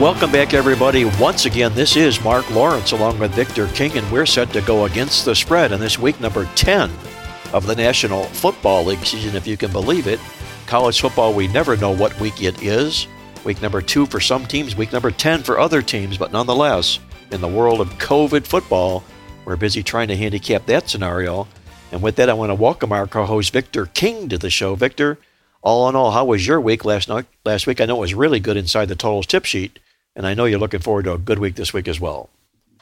Welcome back, everybody. Once again, this is Mark Lawrence along with Victor King, and we're set to go against the spread in this week number 10 of the National Football League season, if you can believe it. College football, we never know what week it is. Week number two for some teams, week number 10 for other teams, but nonetheless, in the world of COVID football, we're busy trying to handicap that scenario. And with that, I want to welcome our co host Victor King to the show. Victor, all in all, how was your week last night? Last week, I know it was really good inside the totals tip sheet, and I know you're looking forward to a good week this week as well.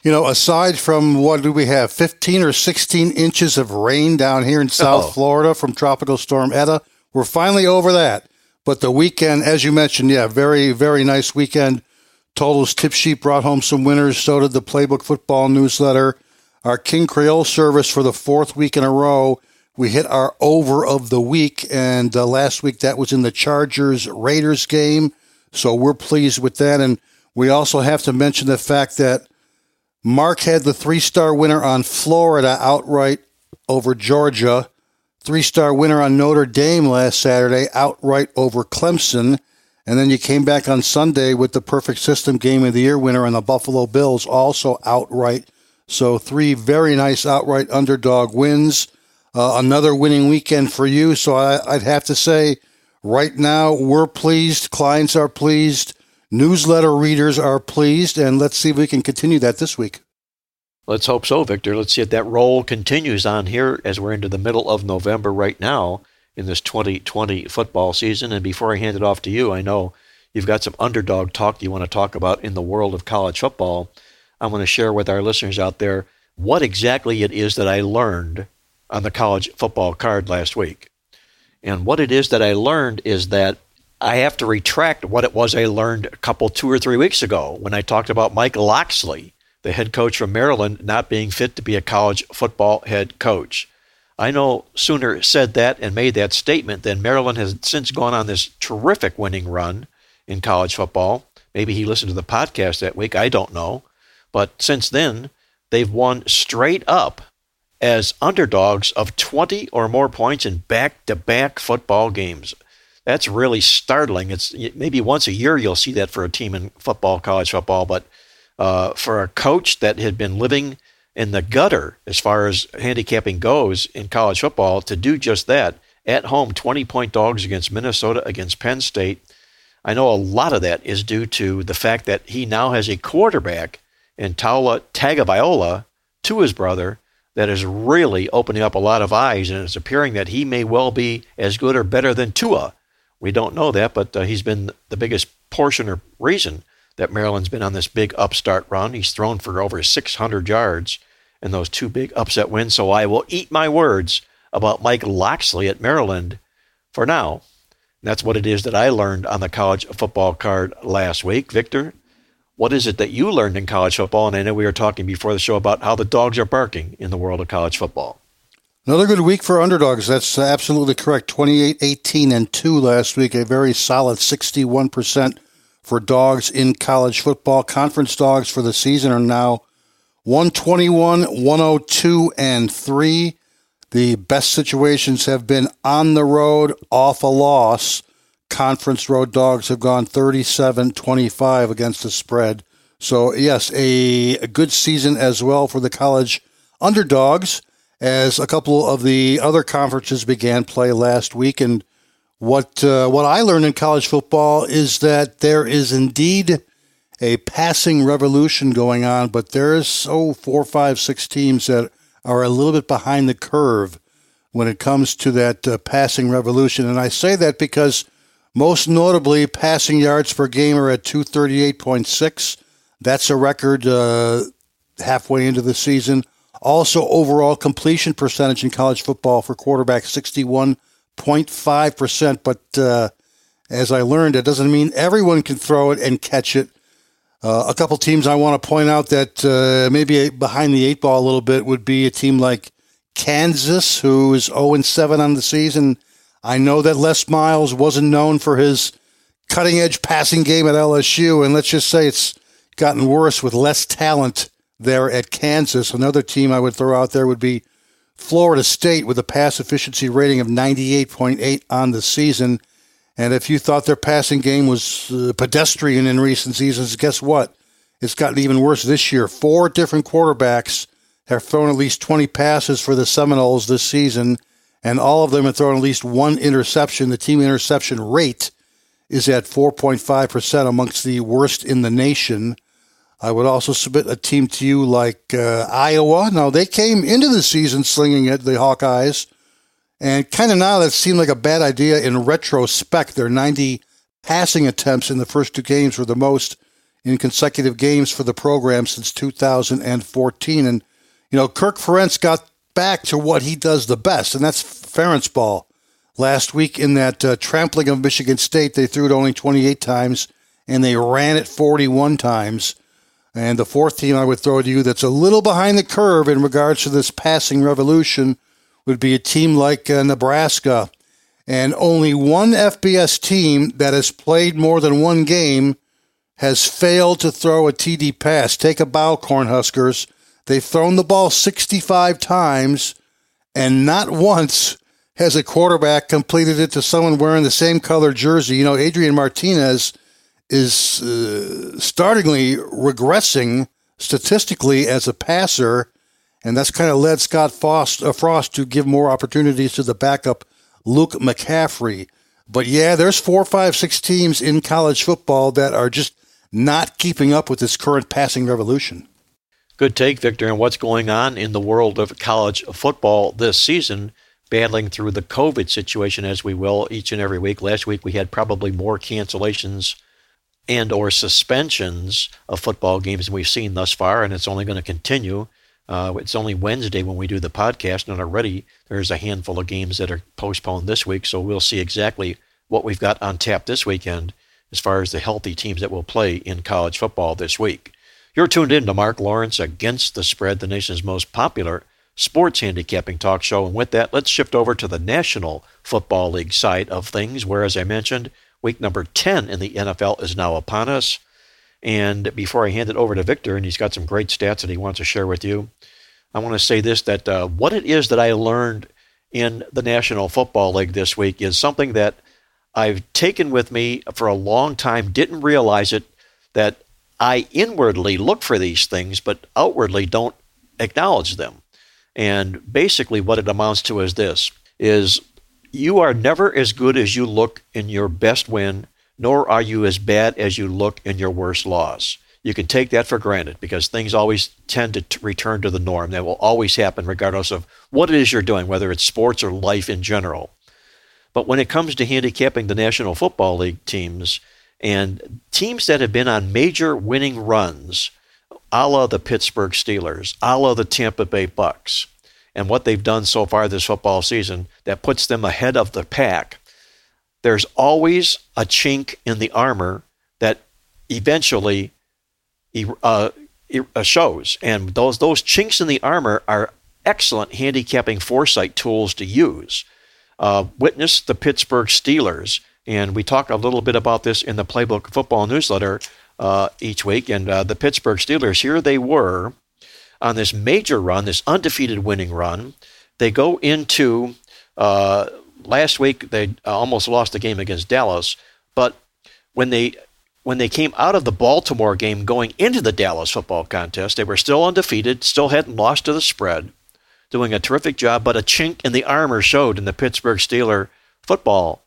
You know, aside from what do we have, 15 or 16 inches of rain down here in South Oh. Florida from Tropical Storm Eta, we're finally over that. But the weekend, as you mentioned, yeah, very, very nice weekend. Totals Tip Sheet brought home some winners. So did the Playbook Football newsletter. Our King Creole service for the fourth week in a row. We hit our over of the week, and uh, last week that was in the Chargers Raiders game. So we're pleased with that. And we also have to mention the fact that Mark had the three star winner on Florida outright over Georgia, three star winner on Notre Dame last Saturday outright over Clemson. And then you came back on Sunday with the perfect system game of the year winner on the Buffalo Bills, also outright. So, three very nice outright underdog wins. Uh, another winning weekend for you. So, I, I'd have to say, right now, we're pleased. Clients are pleased. Newsletter readers are pleased. And let's see if we can continue that this week. Let's hope so, Victor. Let's see if that roll continues on here as we're into the middle of November right now in this 2020 football season. And before I hand it off to you, I know you've got some underdog talk you want to talk about in the world of college football. I want to share with our listeners out there what exactly it is that I learned on the college football card last week. And what it is that I learned is that I have to retract what it was I learned a couple, two or three weeks ago when I talked about Mike Locksley, the head coach from Maryland, not being fit to be a college football head coach. I know sooner said that and made that statement than Maryland has since gone on this terrific winning run in college football. Maybe he listened to the podcast that week. I don't know. But since then, they've won straight up as underdogs of 20 or more points in back to back football games. That's really startling. It's maybe once a year you'll see that for a team in football, college football, but uh, for a coach that had been living in the gutter as far as handicapping goes in college football to do just that at home 20 point dogs against Minnesota against Penn State I know a lot of that is due to the fact that he now has a quarterback in Taulia Tagovailoa Tua's brother that is really opening up a lot of eyes and it's appearing that he may well be as good or better than Tua. We don't know that, but uh, he's been the biggest portion or reason that Maryland's been on this big upstart run. He's thrown for over 600 yards in those two big upset wins. So I will eat my words about Mike Locksley at Maryland for now. That's what it is that I learned on the college football card last week. Victor, what is it that you learned in college football? And I know we were talking before the show about how the dogs are barking in the world of college football. Another good week for underdogs. That's absolutely correct. 28 18 and 2 last week. A very solid 61% for dogs in college football. Conference dogs for the season are now 121, 102, and 3. The best situations have been on the road, off a loss. Conference road dogs have gone 37 25 against the spread. So, yes, a, a good season as well for the college underdogs as a couple of the other conferences began play last week. And what uh, what I learned in college football is that there is indeed a passing revolution going on, but there's oh four, five, six teams that are a little bit behind the curve when it comes to that uh, passing revolution. And I say that because most notably, passing yards per game are at 238.6. That's a record uh, halfway into the season. Also, overall completion percentage in college football for quarterbacks, 61.5%. But uh, As I learned, it doesn't mean everyone can throw it and catch it. Uh, a couple teams I want to point out that uh, maybe behind the eight ball a little bit would be a team like Kansas, who is 0 7 on the season. I know that Les Miles wasn't known for his cutting edge passing game at LSU, and let's just say it's gotten worse with less talent there at Kansas. Another team I would throw out there would be Florida State with a pass efficiency rating of 98.8 on the season. And if you thought their passing game was uh, pedestrian in recent seasons, guess what? It's gotten even worse this year. Four different quarterbacks have thrown at least 20 passes for the Seminoles this season, and all of them have thrown at least one interception. The team interception rate is at 4.5% amongst the worst in the nation. I would also submit a team to you like uh, Iowa. Now, they came into the season slinging it, the Hawkeyes, and kind of now that seemed like a bad idea in retrospect. Their 90 passing attempts in the first two games were the most in consecutive games for the program since 2014. And, you know, Kirk Ferentz got back to what he does the best, and that's Ferentz ball. Last week in that uh, trampling of Michigan State, they threw it only 28 times, and they ran it 41 times. And the fourth team I would throw to you that's a little behind the curve in regards to this passing revolution would be a team like uh, Nebraska. And only one FBS team that has played more than one game has failed to throw a TD pass. Take a bow, Cornhuskers. They've thrown the ball 65 times, and not once has a quarterback completed it to someone wearing the same color jersey. You know, Adrian Martinez is uh, startlingly regressing statistically as a passer, and that's kind of led Scott Frost, uh, Frost to give more opportunities to the backup Luke McCaffrey. But yeah, there's four, five, six teams in college football that are just not keeping up with this current passing revolution. Good take, Victor, and what's going on in the world of college football this season, battling through the COVID situation as we will each and every week. Last week we had probably more cancellations and or suspensions of football games we've seen thus far, and it's only going to continue. Uh, it's only Wednesday when we do the podcast, and already there's a handful of games that are postponed this week. So we'll see exactly what we've got on tap this weekend as far as the healthy teams that will play in college football this week. You're tuned in to Mark Lawrence Against the Spread, the nation's most popular sports handicapping talk show. And with that, let's shift over to the National Football League side of things, where, as I mentioned, Week number 10 in the NFL is now upon us. And before I hand it over to Victor, and he's got some great stats that he wants to share with you, I want to say this that uh, what it is that I learned in the National Football League this week is something that I've taken with me for a long time, didn't realize it, that I inwardly look for these things, but outwardly don't acknowledge them. And basically, what it amounts to is this is you are never as good as you look in your best win, nor are you as bad as you look in your worst loss. You can take that for granted because things always tend to t- return to the norm. That will always happen regardless of what it is you're doing, whether it's sports or life in general. But when it comes to handicapping the National Football League teams and teams that have been on major winning runs, a la the Pittsburgh Steelers, a la the Tampa Bay Bucks, and what they've done so far this football season that puts them ahead of the pack, there's always a chink in the armor that eventually uh, uh, shows. And those, those chinks in the armor are excellent handicapping foresight tools to use. Uh, witness the Pittsburgh Steelers. And we talk a little bit about this in the Playbook Football newsletter uh, each week. And uh, the Pittsburgh Steelers, here they were on this major run, this undefeated winning run. They go into uh, last week. They uh, almost lost the game against Dallas, but when they when they came out of the Baltimore game going into the Dallas football contest, they were still undefeated, still hadn't lost to the spread, doing a terrific job. But a chink in the armor showed in the Pittsburgh Steeler football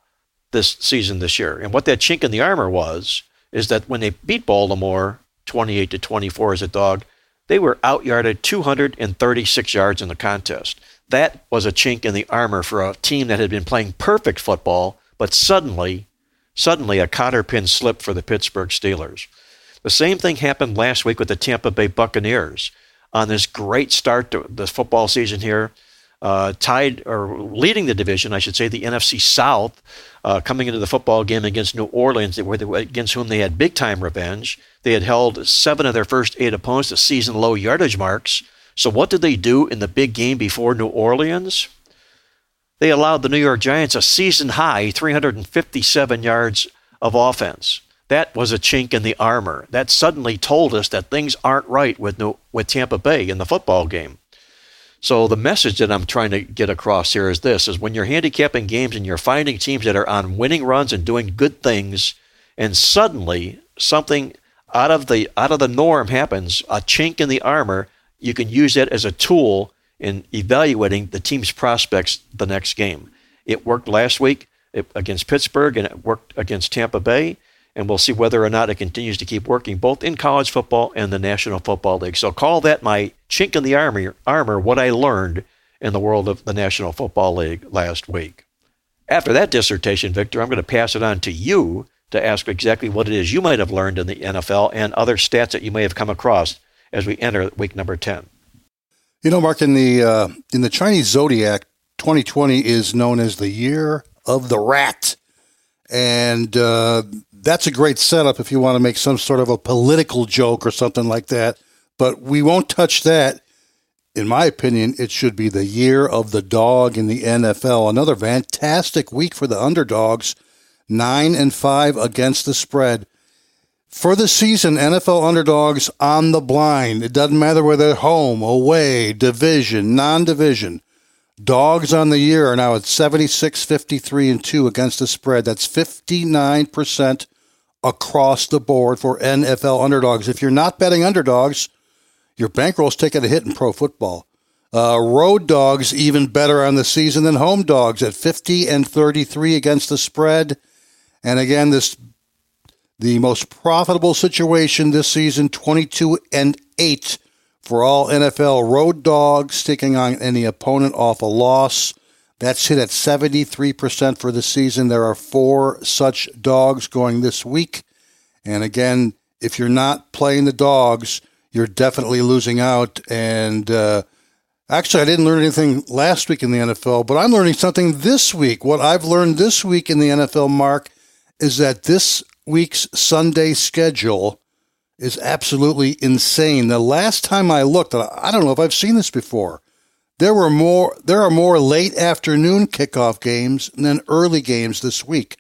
this season this year. And what that chink in the armor was is that when they beat Baltimore 28 to 24 as a dog, they were outyarded 236 yards in the contest. That was a chink in the armor for a team that had been playing perfect football, but suddenly, suddenly a cotter pin slipped for the Pittsburgh Steelers. The same thing happened last week with the Tampa Bay Buccaneers. On this great start to the football season here, uh, tied or leading the division, I should say, the NFC South, uh, coming into the football game against New Orleans, against whom they had big time revenge. They had held seven of their first eight opponents to season low yardage marks. So, what did they do in the big game before New Orleans? They allowed the New York Giants a season high 357 yards of offense. That was a chink in the armor. That suddenly told us that things aren't right with, New, with Tampa Bay in the football game. So the message that I'm trying to get across here is this is when you're handicapping games and you're finding teams that are on winning runs and doing good things and suddenly something out of the out of the norm happens, a chink in the armor, you can use that as a tool in evaluating the team's prospects the next game. It worked last week against Pittsburgh and it worked against Tampa Bay and we'll see whether or not it continues to keep working both in college football and the National Football League. So call that my chink in the armor, armor what I learned in the world of the National Football League last week. After that dissertation, Victor, I'm going to pass it on to you to ask exactly what it is you might have learned in the NFL and other stats that you may have come across as we enter week number 10. You know, Mark, in the uh, in the Chinese zodiac, 2020 is known as the year of the rat, and uh, that's a great setup if you want to make some sort of a political joke or something like that. But we won't touch that. In my opinion, it should be the year of the dog in the NFL. Another fantastic week for the underdogs. Nine and five against the spread. For the season, NFL underdogs on the blind. It doesn't matter whether home, away, division, non division. Dogs on the year are now at 76, 53, and 2 against the spread. That's 59% across the board for NFL underdogs. If you're not betting underdogs, your bankroll's taking a hit in pro football. Uh, road dogs even better on the season than home dogs at 50 and 33 against the spread. And again, this the most profitable situation this season, 22 and 8 for all NFL road dogs, taking on any opponent off a loss. That's hit at 73% for the season. There are four such dogs going this week. And again, if you're not playing the dogs, you're definitely losing out. And uh, actually, I didn't learn anything last week in the NFL, but I'm learning something this week. What I've learned this week in the NFL, Mark, is that this week's Sunday schedule is absolutely insane. The last time I looked, I don't know if I've seen this before. There were more. There are more late afternoon kickoff games than early games this week.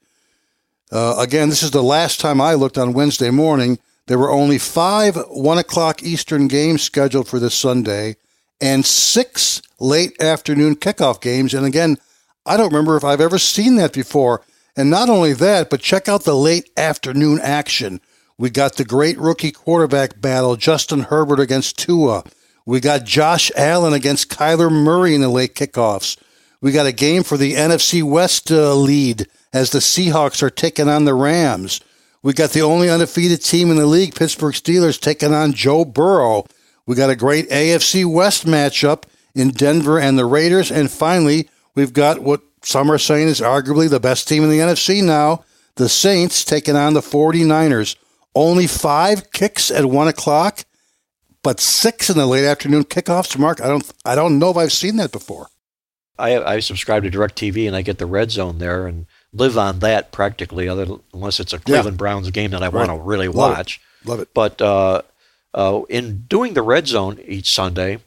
Uh, again, this is the last time I looked on Wednesday morning. There were only five one o'clock Eastern games scheduled for this Sunday, and six late afternoon kickoff games. And again, I don't remember if I've ever seen that before. And not only that, but check out the late afternoon action. We got the great rookie quarterback battle, Justin Herbert against Tua. We got Josh Allen against Kyler Murray in the late kickoffs. We got a game for the NFC West uh, lead as the Seahawks are taking on the Rams. We got the only undefeated team in the league, Pittsburgh Steelers, taking on Joe Burrow. We got a great AFC West matchup in Denver and the Raiders. And finally, we've got what some are saying is arguably the best team in the NFC now, the Saints taking on the 49ers. Only five kicks at one o'clock but six in the late afternoon kickoffs, Mark, I don't, I don't know if I've seen that before. I, I subscribe to DirecTV and I get the red zone there and live on that practically, other unless it's a Cleveland yeah. Browns game that I right. want to really Love watch. It. Love it. But uh, uh, in doing the red zone each Sunday,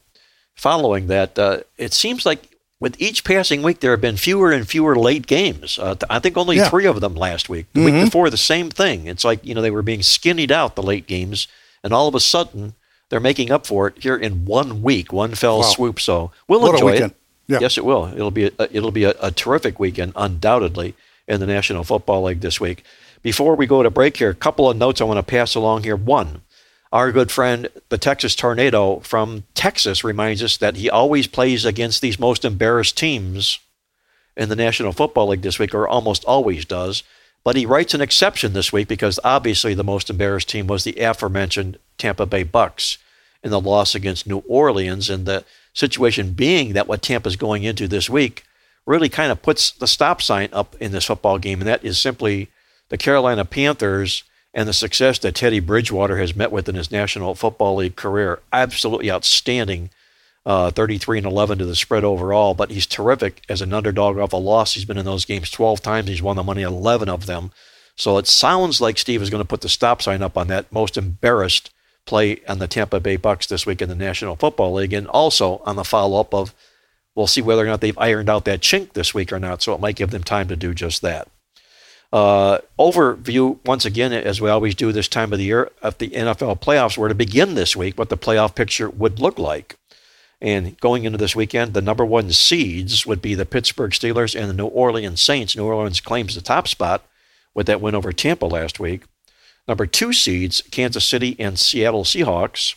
following that, uh, it seems like with each passing week there have been fewer and fewer late games. Uh, I think only yeah. three of them last week. The mm-hmm. week before, the same thing. It's like you know they were being skinnied out the late games, and all of a sudden they're making up for it here in one week, one fell wow. swoop. So we'll what enjoy it. Yeah. Yes, it will. It'll be a, it'll be a, a, terrific weekend, undoubtedly, in the National Football League this week. Before we go to break here, a couple of notes I want to pass along here. One, our good friend, the Texas Tornado from Texas, reminds us that he always plays against these most embarrassed teams in the National Football League this week, or almost always does. But he writes an exception this week because obviously the most embarrassed team was the aforementioned Tampa Bay Bucks in the loss against New Orleans. And the situation being that what Tampa's going into this week really kind of puts the stop sign up in this football game, and that is simply the Carolina Panthers and the success that Teddy Bridgewater has met with in his National Football League career. Absolutely outstanding uh, 33 and 11 to the spread overall, but he's terrific as an underdog off a loss. He's been in those games 12 times. He's won the money 11 of them. So it sounds like Steve is going to put the stop sign up on that most embarrassed play on the Tampa Bay Bucks this week in the National Football League, and also on the follow up of we'll see whether or not they've ironed out that chink this week or not. So it might give them time to do just that. Uh, overview once again, as we always do this time of the year, if the NFL playoffs were to begin this week, what the playoff picture would look like. And going into this weekend, the number one seeds would be the Pittsburgh Steelers and the New Orleans Saints. New Orleans claims the top spot with that win over Tampa last week. Number two seeds, Kansas City and Seattle Seahawks.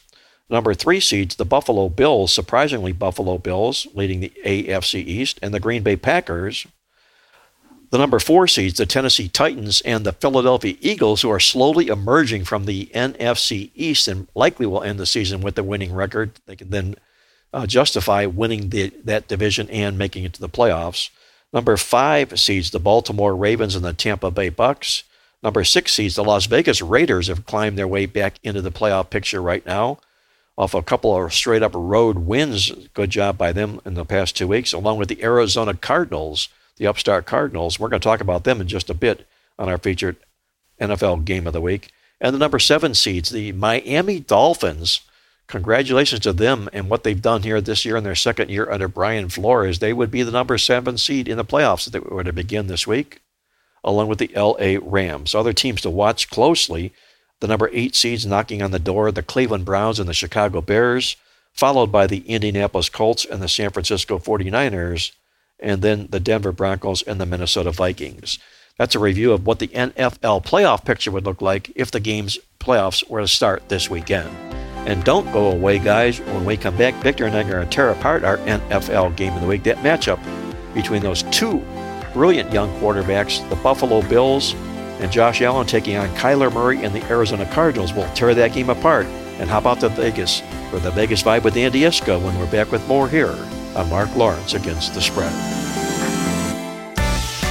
Number three seeds, the Buffalo Bills, surprisingly, Buffalo Bills leading the AFC East, and the Green Bay Packers. The number four seeds, the Tennessee Titans and the Philadelphia Eagles, who are slowly emerging from the NFC East and likely will end the season with the winning record. They can then uh, justify winning the, that division and making it to the playoffs. Number five seeds the Baltimore Ravens and the Tampa Bay Bucks. Number six seeds the Las Vegas Raiders have climbed their way back into the playoff picture right now off a couple of straight up road wins. Good job by them in the past two weeks, along with the Arizona Cardinals, the upstart Cardinals. We're going to talk about them in just a bit on our featured NFL game of the week. And the number seven seeds, the Miami Dolphins Congratulations to them and what they've done here this year in their second year under Brian Flores. They would be the number seven seed in the playoffs that were to begin this week, along with the LA Rams. Other teams to watch closely the number eight seeds knocking on the door, the Cleveland Browns and the Chicago Bears, followed by the Indianapolis Colts and the San Francisco 49ers, and then the Denver Broncos and the Minnesota Vikings. That's a review of what the NFL playoff picture would look like if the game's playoffs were to start this weekend. And don't go away, guys. When we come back, Victor and I are going to tear apart our NFL game of the week. That matchup between those two brilliant young quarterbacks, the Buffalo Bills and Josh Allen taking on Kyler Murray and the Arizona Cardinals. We'll tear that game apart and hop out to Vegas for the Vegas Vibe with Andy Iskoe when we're back with more here on Mark Lawrence Against the Spread.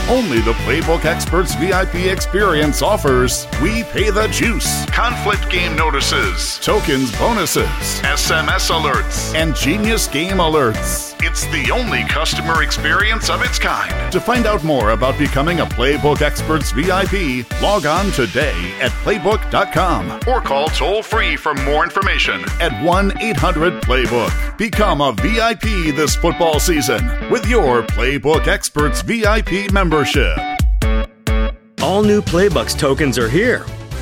Only the Playbook Experts VIP experience offers We Pay the Juice, conflict game notices, tokens bonuses, SMS alerts, and Genius Game alerts. It's the only customer experience of its kind. To find out more about becoming a Playbook Experts VIP, log on today at playbook.com or call toll free for more information at 1 800 Playbook. Become a VIP this football season with your Playbook Experts VIP membership. All new Playbucks tokens are here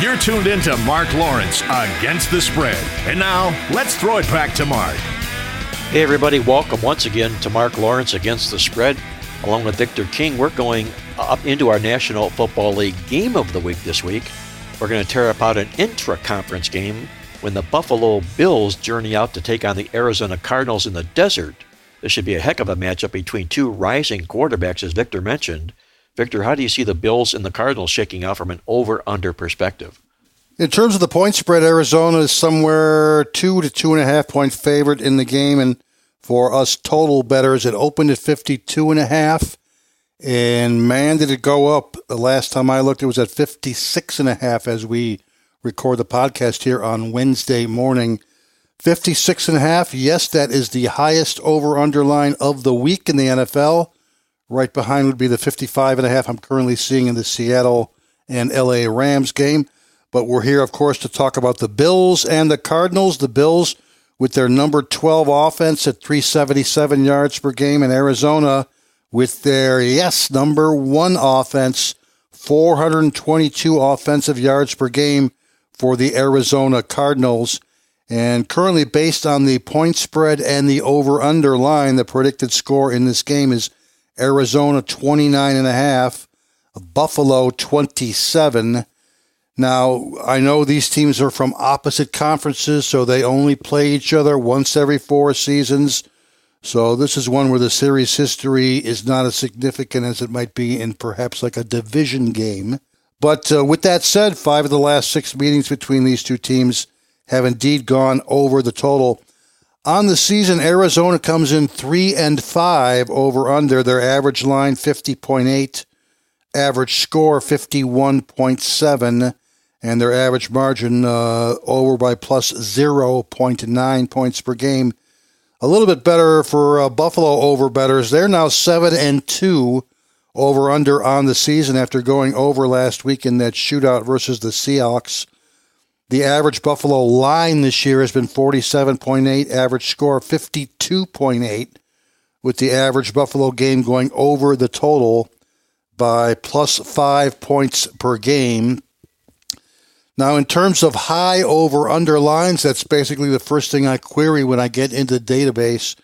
You're tuned into Mark Lawrence against the spread. And now, let's throw it back to Mark. Hey, everybody, welcome once again to Mark Lawrence against the spread. Along with Victor King, we're going up into our National Football League game of the week this week. We're going to tear apart an intra conference game when the Buffalo Bills journey out to take on the Arizona Cardinals in the desert. This should be a heck of a matchup between two rising quarterbacks, as Victor mentioned. Victor, how do you see the Bills and the Cardinals shaking out from an over under perspective? In terms of the point spread, Arizona is somewhere two to two and a half point favorite in the game. And for us total betters, it opened at 52 and a half. And man, did it go up. The last time I looked, it was at 56 and a half as we record the podcast here on Wednesday morning. 56 and a half. Yes, that is the highest over underline of the week in the NFL. Right behind would be the 55 and a half I'm currently seeing in the Seattle and LA Rams game. But we're here, of course, to talk about the Bills and the Cardinals. The Bills with their number 12 offense at 377 yards per game, in Arizona with their, yes, number one offense, 422 offensive yards per game for the Arizona Cardinals. And currently, based on the point spread and the over under line, the predicted score in this game is Arizona 29 and a half, Buffalo 27. Now, I know these teams are from opposite conferences, so they only play each other once every four seasons. So this is one where the series history is not as significant as it might be in perhaps like a division game. But uh, with that said, five of the last six meetings between these two teams have indeed gone over the total. On the season, Arizona comes in three and five over under their average line 50.8, average score 51.7 and their average margin uh, over by plus 0.9 points per game. A little bit better for uh, Buffalo over betters. They're now 7 and 2 over under on the season after going over last week in that shootout versus the Seahawks. The average Buffalo line this year has been 47.8, average score 52.8, with the average Buffalo game going over the total by plus five points per game. Now, in terms of high over under lines, that's basically the first thing I query when I get into the database.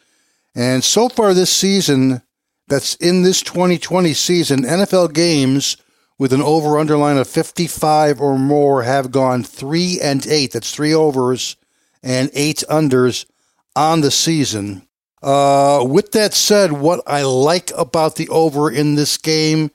And so far this season, that's in this 2020 season, NFL games with an over underline of 55 or more have gone 3 and 8. That's 3 overs and 8 unders on the season. Uh, with that said, what I like about the over in this game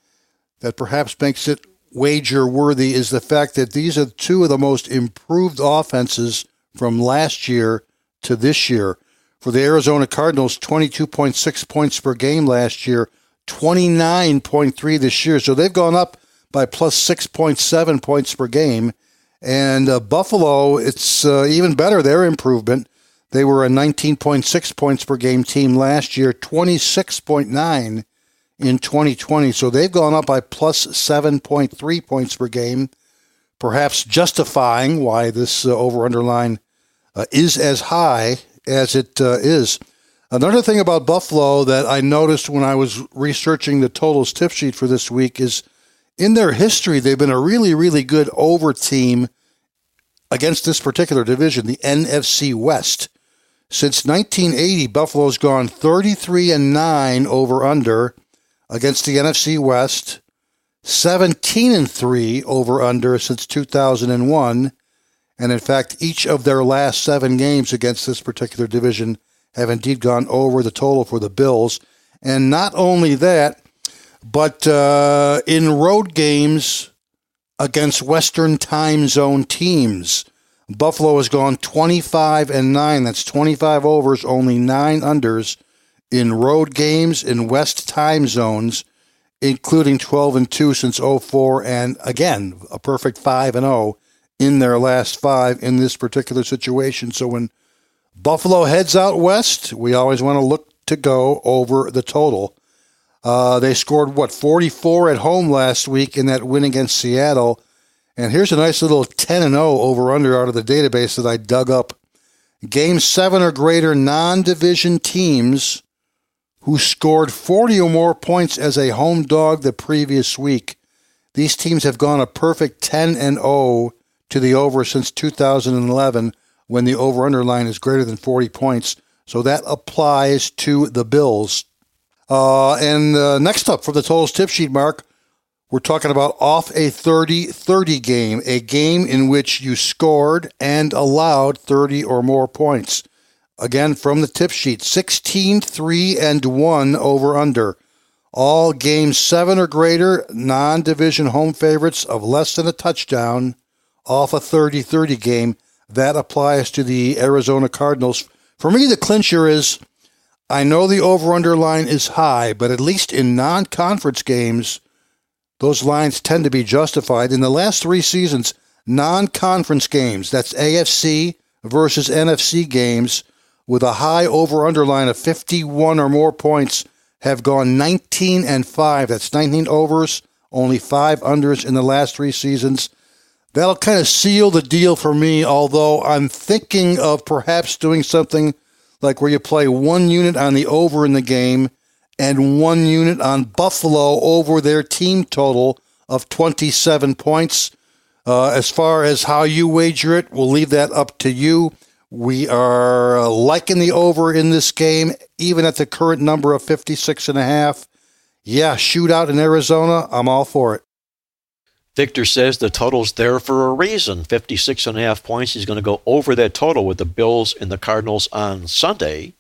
that perhaps makes it wager worthy is the fact that these are two of the most improved offenses from last year to this year. For the Arizona Cardinals, 22.6 points per game last year, 29.3 this year. So they've gone up by plus 6.7 points per game. And uh, Buffalo, it's uh, even better, their improvement. They were a 19.6 points per game team last year, 26.9 in 2020. So they've gone up by plus 7.3 points per game, perhaps justifying why this uh, over underline uh, is as high as it uh, is. Another thing about Buffalo that I noticed when I was researching the totals tip sheet for this week is in their history, they've been a really, really good over team against this particular division, the NFC West. Since 1980, Buffalo's gone 33 and 9 over under against the NFC West, 17 and 3 over under since 2001. And in fact, each of their last seven games against this particular division have indeed gone over the total for the Bills. And not only that, but uh, in road games against Western time zone teams, Buffalo has gone 25 and 9. That's 25 overs, only 9 unders in road games in West time zones, including 12 and 2 since 04, and again, a perfect 5 and 0 in their last five in this particular situation. So when Buffalo heads out west, we always want to look to go over the total. Uh, they scored, what, 44 at home last week in that win against Seattle. And here's a nice little 10 and 0 over under out of the database that I dug up. Game seven or greater non division teams who scored 40 or more points as a home dog the previous week. These teams have gone a perfect 10 and 0 to the over since 2011 when the over under line is greater than 40 points. So that applies to the Bills. Uh, and uh, next up for the totals tip sheet, Mark, we're talking about off a 30 30 game, a game in which you scored and allowed 30 or more points. Again, from the tip sheet 16 3 and 1 over under. All games 7 or greater, non division home favorites of less than a touchdown off a 30 30 game. That applies to the Arizona Cardinals. For me, the clincher is I know the over under line is high, but at least in non conference games, those lines tend to be justified. In the last three seasons, non conference games, that's AFC versus NFC games, with a high over under line of 51 or more points have gone 19 and 5. That's 19 overs, only 5 unders in the last 3 seasons. That'll kind of seal the deal for me, although I'm thinking of perhaps doing something like where you play one unit on the over in the game and one unit on Buffalo over their team total of 27 points. Uh, as far as how you wager it, we'll leave that up to you. We are uh, liking the over in this game, even at the current number of 56 and a half. Yeah, shootout in Arizona. I'm all for it. Victor says the total's there for a reason 56 and a half points. He's going to go over that total with the Bills and the Cardinals on Sunday,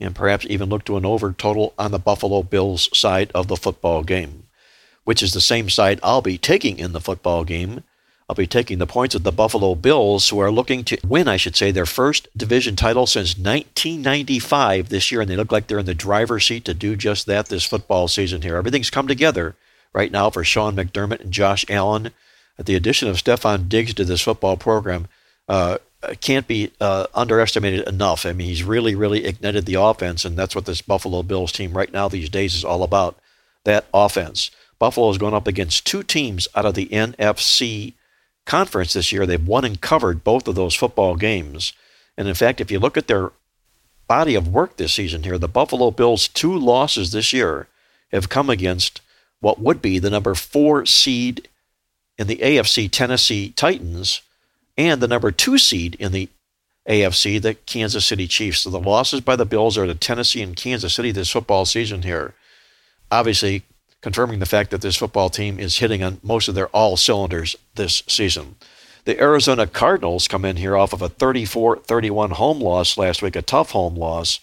and perhaps even look to an over total on the Buffalo Bills side of the football game, which is the same side I'll be taking in the football game. I'll be taking the points of the Buffalo Bills, who are looking to win, I should say, their first division title since 1995 this year, and they look like they're in the driver's seat to do just that this football season here. Everything's come together right now for Sean McDermott and Josh Allen. The addition of Stefon Diggs to this football program uh, can't be uh, underestimated enough. I mean, he's really, really ignited the offense, and that's what this Buffalo Bills team right now these days is all about that offense. Buffalo is going up against two teams out of the NFC conference this year. They've won and covered both of those football games. And in fact, if you look at their body of work this season here, the Buffalo Bills' two losses this year have come against what would be the number four seed in the AFC Tennessee Titans and the number two seed in the AFC, the Kansas City Chiefs. So the losses by the Bills are to Tennessee and Kansas City this football season here. Obviously, confirming the fact that this football team is hitting on most of their all cylinders this season. The Arizona Cardinals come in here off of a 34 31 home loss last week, a tough home loss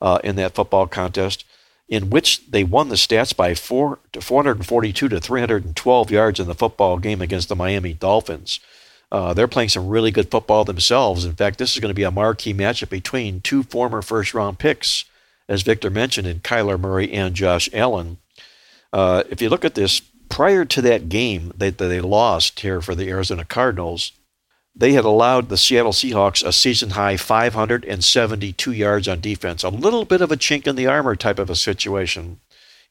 uh, in that football contest in which they won the stats by four to 442 to 312 yards in the football game against the Miami Dolphins. Uh, they're playing some really good football themselves. In fact, this is going to be a marquee matchup between two former first round picks, as Victor mentioned, in Kyler Murray and Josh Allen. Uh, if you look at this, prior to that game that they lost here for the Arizona Cardinals, they had allowed the Seattle Seahawks a season high 572 yards on defense. A little bit of a chink in the armor type of a situation,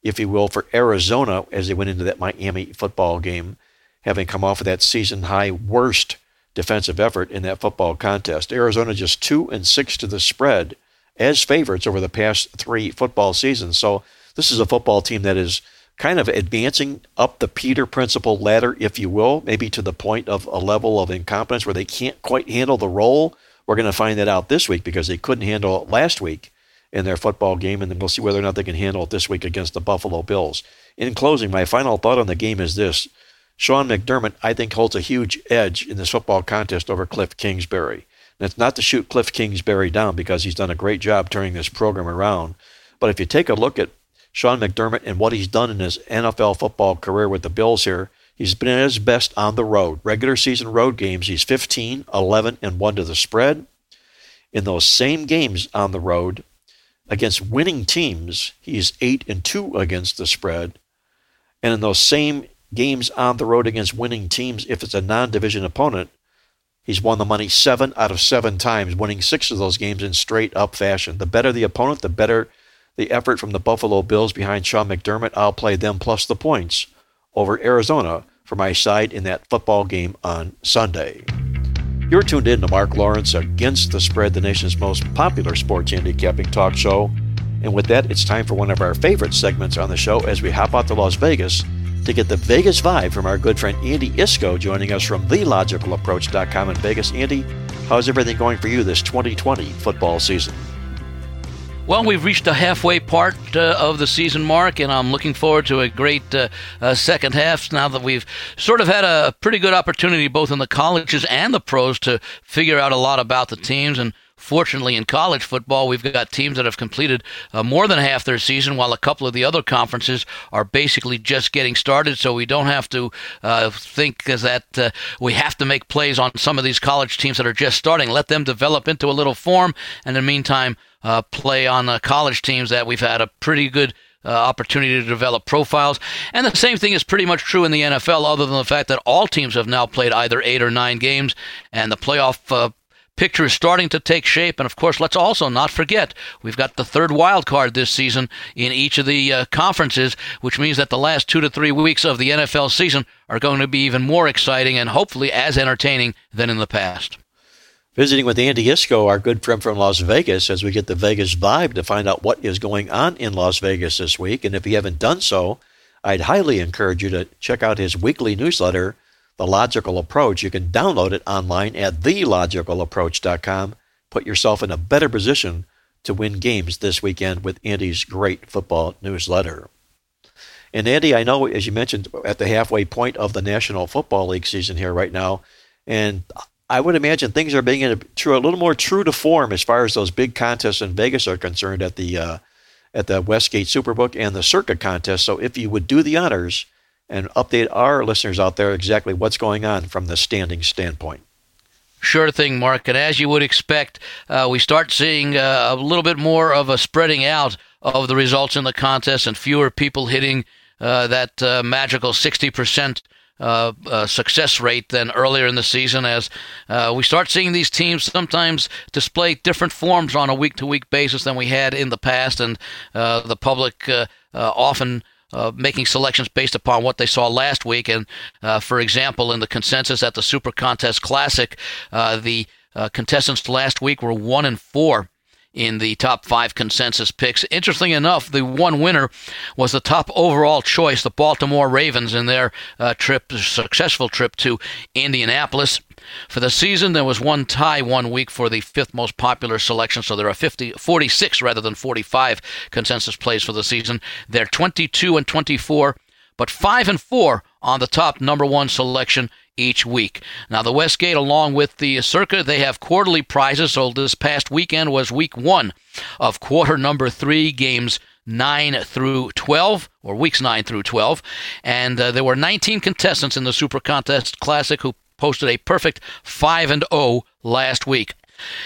if you will, for Arizona as they went into that Miami football game, having come off of that season high worst defensive effort in that football contest. Arizona just 2 and 6 to the spread as favorites over the past 3 football seasons. So this is a football team that is kind of advancing up the Peter Principle ladder, if you will, maybe to the point of a level of incompetence where they can't quite handle the role. We're going to find that out this week because they couldn't handle it last week in their football game, and then we'll see whether or not they can handle it this week against the Buffalo Bills. In closing, my final thought on the game is this. Sean McDermott, I think, holds a huge edge in this football contest over Cliff Kingsbury. And it's not to shoot Cliff Kingsbury down because he's done a great job turning this program around. But if you take a look at Sean McDermott and what he's done in his NFL football career with the Bills here. He's been at his best on the road. Regular season road games, he's 15, 11, and 1 to the spread. In those same games on the road against winning teams, he's 8 and 2 against the spread. And in those same games on the road against winning teams, if it's a non division opponent, he's won the money seven out of seven times, winning six of those games in straight up fashion. The better the opponent, the better the effort from the Buffalo Bills behind Sean McDermott. I'll play them plus the points over Arizona for my side in that football game on Sunday. You're tuned in to Mark Lawrence Against the Spread, the nation's most popular sports handicapping talk show. And with that, it's time for one of our favorite segments on the show as we hop out to Las Vegas to get the Vegas vibe from our good friend Andy Iskoe joining us from TheLogicalApproach.com in Vegas. Andy, how's everything going for you this 2020 football season? Well, we've reached the halfway part uh, of the season mark, and I'm looking forward to a great uh, uh, second half now that we've sort of had a pretty good opportunity both in the colleges and the pros to figure out a lot about the teams. And fortunately, in college football, we've got teams that have completed uh, more than half their season, while a couple of the other conferences are basically just getting started. So we don't have to uh, think that uh, we have to make plays on some of these college teams that are just starting. Let them develop into a little form, and in the meantime, uh, play on the college teams that we've had a pretty good uh, opportunity to develop profiles. And the same thing is pretty much true in the NFL, other than the fact that all teams have now played either eight or nine games, and the playoff uh, picture is starting to take shape. And of course, let's also not forget we've got the third wild card this season in each of the uh, conferences, which means that the last two to three weeks of the NFL season are going to be even more exciting and hopefully as entertaining than in the past visiting with Andy Iskoe, our good friend from Las Vegas, as we get the Vegas vibe to find out what is going on in Las Vegas this week. And if you haven't done so, I'd highly encourage you to check out his weekly newsletter, The Logical Approach. You can download it online at thelogicalapproach.com. Put yourself in a better position to win games this weekend with Andy's great football newsletter. And Andy, I know as you mentioned at the halfway point of the National Football League season here right now, and I would imagine things are being a, true, a little more true to form as far as those big contests in Vegas are concerned at the uh, at the Westgate Superbook and the Circa contest. So if you would do the honors and update our listeners out there exactly what's going on from the standing standpoint. Sure thing, Mark. And as you would expect, uh, we start seeing uh, a little bit more of a spreading out of the results in the contest and fewer people hitting uh, that uh, magical 60% uh, uh, success rate than earlier in the season as uh, we start seeing these teams sometimes display different forms on a week to week basis than we had in the past, and uh, the public uh, uh, making selections based upon what they saw last week. And uh, for example, in the consensus at the Super Contest Classic, uh, the uh, contestants last week were one and four in the top five consensus picks. Interesting enough, the one winner was the top overall choice, the Baltimore Ravens, in their uh, trip, successful trip to Indianapolis. For the season, there was one tie one week for the fifth most popular selection, so there are 50, 46 rather than 45 consensus plays for the season. They're 22 and 24, but 5 and 4 on the top number one selection each week. Now, the Westgate, along with the Circa, they have quarterly prizes. So this past weekend was week one of quarter number three, games 9 through 12, or weeks 9 through 12. And uh, there were 19 contestants in the Super Contest Classic who posted a perfect 5 and 0 last week.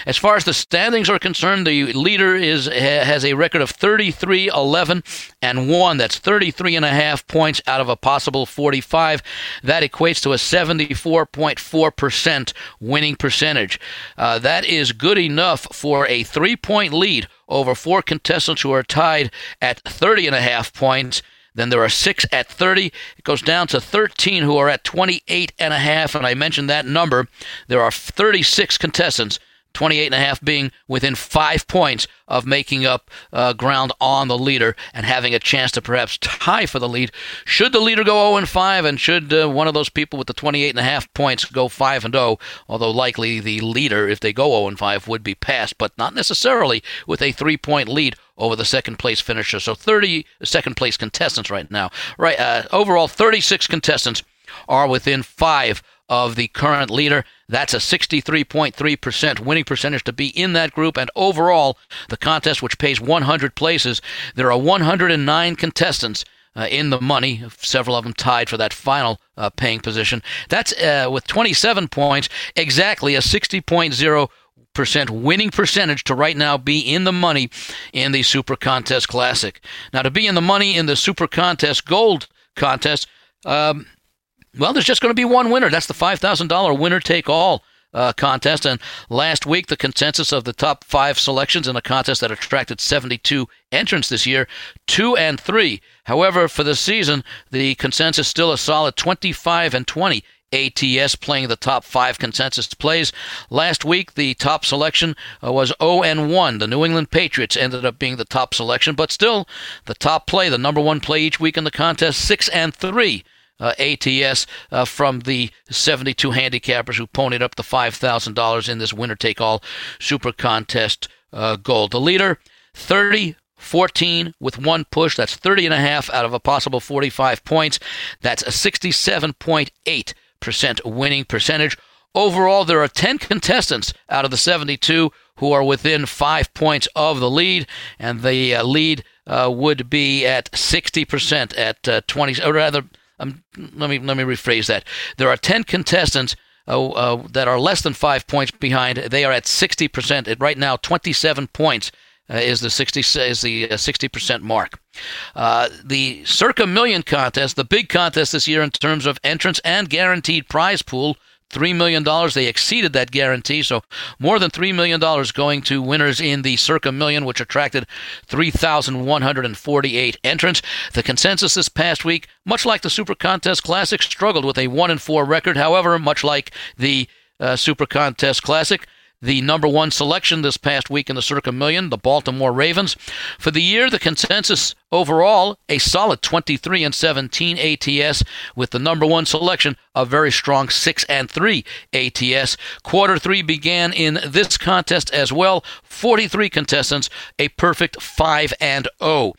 As far as the standings are concerned, the leader is has a record of 33, 11, and 1. That's 33 and a half points out of a possible 45. That equates to a 74.4% winning percentage. Uh, that is good enough for a three point lead over four contestants who are tied at 30 and a half points. Then there are six at 30. It goes down to 13 who are at 28 and a half. And I mentioned that number. There are 36 contestants 28 and a half being within five points of making up uh, ground on the leader and having a chance to perhaps tie for the lead. Should the leader go 0 and 5, and should uh, one of those people with the 28 and a half points go 5 and 0, although likely the leader, if they go 0 and 5, would be passed, but not necessarily with a three point lead over the second place finisher. So 30 second place contestants right now. Right, uh, overall 36 contestants are within five of the current leader. That's a 63.3% winning percentage to be in that group. And overall, the contest, which pays 100 places, there are 109 contestants. Uh, in the money, several of them tied for that final uh, paying position. That's uh, with 27 points, exactly a 60.0 percent winning percentage to right now be in the money in the Super Contest Classic. Now, to be in the money in the Super Contest Gold Contest, um, well, there's just going to be one winner. That's the $5,000 winner take all uh, contest. And last week, the consensus of the top five selections in a contest that attracted 72 entrants this year, two and three. However, for the season, the consensus still a solid 25 and 20. ATS playing the top five consensus plays. Last week, the top selection uh, was 0 and 1. The New England Patriots ended up being the top selection, but still, the top play, the number one play each week in the contest, 6 and 3 uh, ATS uh, from the 72 handicappers who ponied up the $5,000 in this winner take all super contest uh, gold. The leader, 30 14 with one push. That's 30 and a half out of a possible 45 points. That's a 67.8% winning percentage. Overall, there are 10 contestants out of the 72 who are within five points of the lead, and the uh, lead uh, would be at 60% at uh, 20, or rather, um, let me let me rephrase that. There are ten contestants uh, uh, that are less than five points behind. They are at sixty percent. Right now, twenty-seven points uh, is the sixty is the uh, sixty percent mark. Uh, the Circa Million contest, the big contest this year in terms of entrance and guaranteed prize pool, $3 million. They exceeded that guarantee, so more than $3 million going to winners in the Circa Million, which attracted 3,148 entrants. The consensus this past week, much like the Super Contest Classic, struggled with a 1 and 4 record. However, much like the uh, Super Contest Classic, the number one selection this past week in the Circa Million, the Baltimore Ravens. For the year, the consensus overall a solid 23 and 17 ATS with the number one selection a very strong 6 and 3 ATS. Quarter 3 began in this contest as well. 43 contestants, a perfect 5 and 0.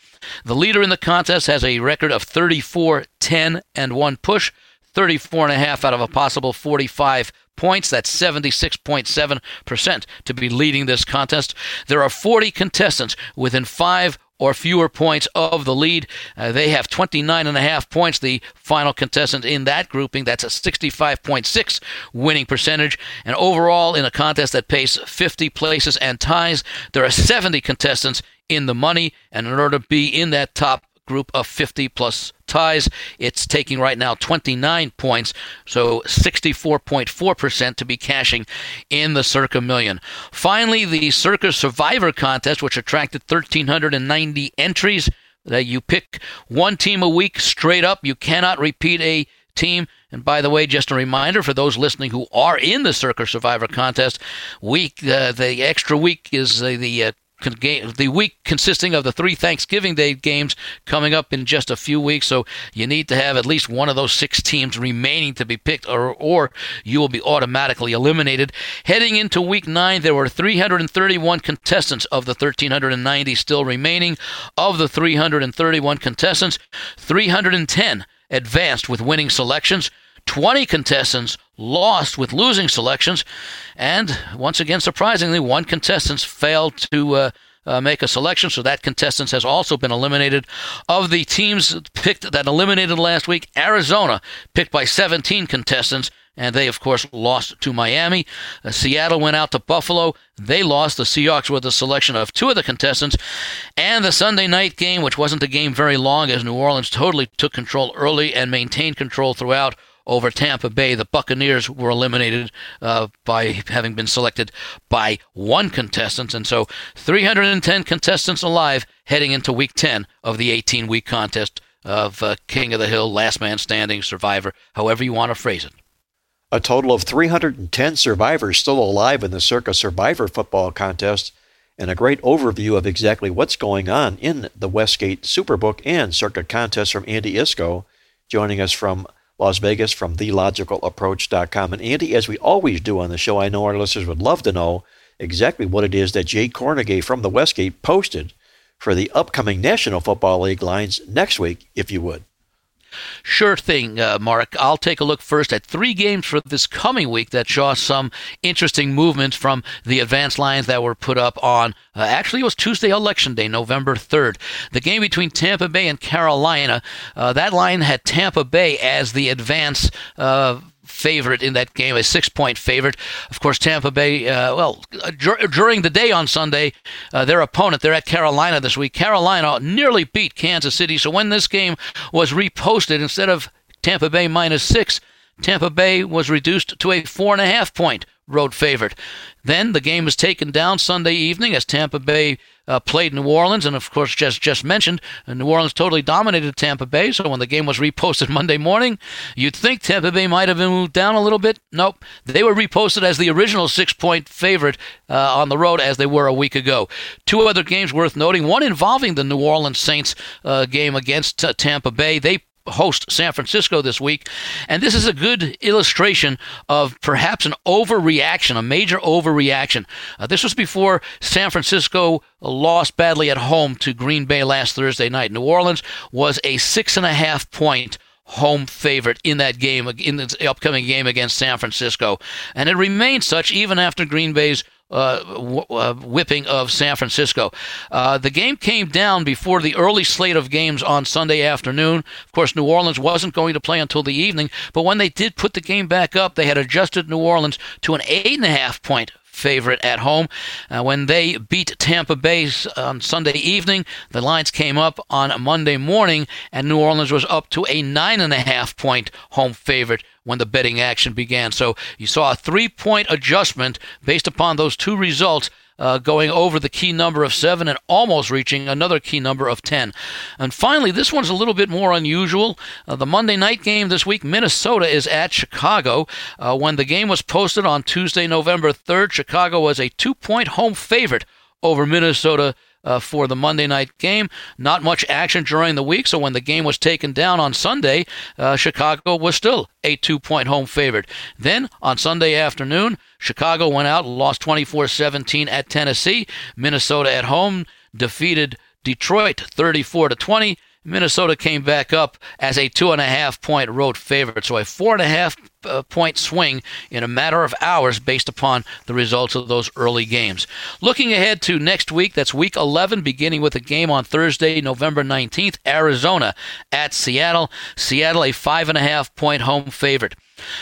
The leader in the contest has a record of 34 10 and 1 push. 34 and a half out of a possible 45 points. That's 76.7% to be leading this contest. There are 40 contestants within five or fewer points of the lead. Uh, they have 29 and a half points. The final contestant in that grouping, that's a 65.6 winning percentage. And overall, in a contest that pays 50 places and ties, there are 70 contestants in the money. And in order to be in that top group of 50 plus ties. It's taking right now 29 points, so 64.4% to be cashing in the Circa Million. Finally, the Circa Survivor Contest, which attracted 1,390 entries. That you pick one team a week straight up. You cannot repeat a team. And by the way, just a reminder for those listening who are in the Circa Survivor contest, week uh, the extra week is uh, the uh, the week consisting of the three Thanksgiving Day games coming up in just a few weeks. So you need to have at least one of those six teams remaining to be picked, or, or you will be automatically eliminated. Heading into week nine, there were 331 contestants of the 1,390 still remaining. Of the 331 contestants, 310 advanced with winning selections. 20 contestants lost with losing selections, and once again, surprisingly, one contestant failed to uh, uh, make a selection, so that contestant has also been eliminated. Of the teams picked that eliminated last week, Arizona picked by 17 contestants. And they, of course, lost to Miami. Uh, Seattle went out to Buffalo. They lost. The Seahawks with a selection of two of the contestants. And the Sunday night game, which wasn't a game very long, as New Orleans totally took control early and maintained control throughout over Tampa Bay. The Buccaneers were eliminated uh, by having been selected by one contestant, and so 310 contestants alive heading into Week 10 of the 18-week contest of uh, King of the Hill, Last Man Standing, Survivor, however you want to phrase it. A total of 310 survivors still alive in the Circa Survivor football contest, and a great overview of exactly what's going on in the Westgate Superbook and Circa contest from Andy Iskoe, joining us from Las Vegas from TheLogicalApproach.com. And Andy, as we always do on the show, I know our listeners would love to know exactly what it is that Jay Kornegay from the Westgate posted for the upcoming National Football League lines next week, if you would. Sure thing, uh, Mark. I'll take a look first at three games for this coming week that saw some interesting movements from the advanced lines that were put up on. Uh, actually, it was Tuesday, Election Day, November 3rd. The game between Tampa Bay and Carolina, uh, that line had Tampa Bay as the advance uh, favorite in that game, a six point favorite. Of course, Tampa Bay, uh, well, uh, during the day on Sunday, uh, their opponent, they're at Carolina this week. Carolina nearly beat Kansas City. So when this game was reposted, instead of Tampa Bay minus six, Tampa Bay was reduced to a four and a half point road favorite. Then the game was taken down Sunday evening as Tampa Bay uh, played New Orleans, and of course, just just mentioned, uh, New Orleans totally dominated Tampa Bay. So when the game was reposted Monday morning, you'd think Tampa Bay might have been moved down a little bit. Nope, they were reposted as the original six-point favorite uh, on the road as they were a week ago. Two other games worth noting: one involving the New Orleans Saints uh, game against uh, Tampa Bay. They host San Francisco this week. And this is a good illustration of perhaps an overreaction, a major overreaction. Uh, this was before San Francisco lost badly at home to Green Bay last Thursday night. New Orleans was a six and a half point home favorite in that game, in the upcoming game against San Francisco. And it remained such even after Green Bay's uh, uh, whipping of San Francisco. Uh, the game came down before the early slate of games on Sunday afternoon. Of course, New Orleans wasn't going to play until the evening, but when they did put the game back up, they had adjusted New Orleans to an eight and a half point favorite at home. Uh, when they beat Tampa Bay on Sunday evening, the lines came up on Monday morning, and New Orleans was up to a nine and a half point home favorite when the betting action began. So you saw a three point adjustment based upon those two results uh, going over the key number of seven and almost reaching another key number of 10. And finally, this one's a little bit more unusual. Uh, the Monday night game this week, Minnesota is at Chicago. Uh, when the game was posted on Tuesday, November 3rd, Chicago was a two point home favorite over Minnesota uh, for the Monday night game. Not much action during the week, so when the game was taken down on Sunday, uh, Chicago was still a two point home favorite. Then on Sunday afternoon, Chicago went out and lost 24 17 at Tennessee. Minnesota at home defeated Detroit 34 to 20. Minnesota came back up as a two and a half point road favorite. So a four and a half uh, point swing in a matter of hours based upon the results of those early games. Looking ahead to next week, that's week 11, beginning with a game on Thursday, November 19th, Arizona at Seattle. Seattle, a five and a half point home favorite.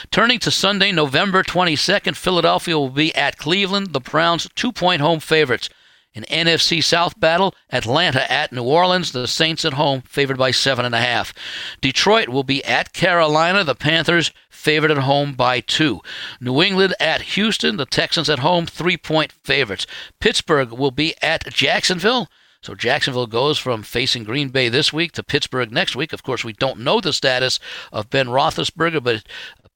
Turning to Sunday, November 22nd, Philadelphia will be at Cleveland, the Browns two point home favorites. An NFC South battle, Atlanta at New Orleans, the Saints at home, favored by seven and a half. Detroit will be at Carolina, the Panthers favored at home by two. New England at Houston, the Texans at home, three point favorites. Pittsburgh will be at Jacksonville. So Jacksonville goes from facing Green Bay this week to Pittsburgh next week. Of course, we don't know the status of Ben Roethlisberger, but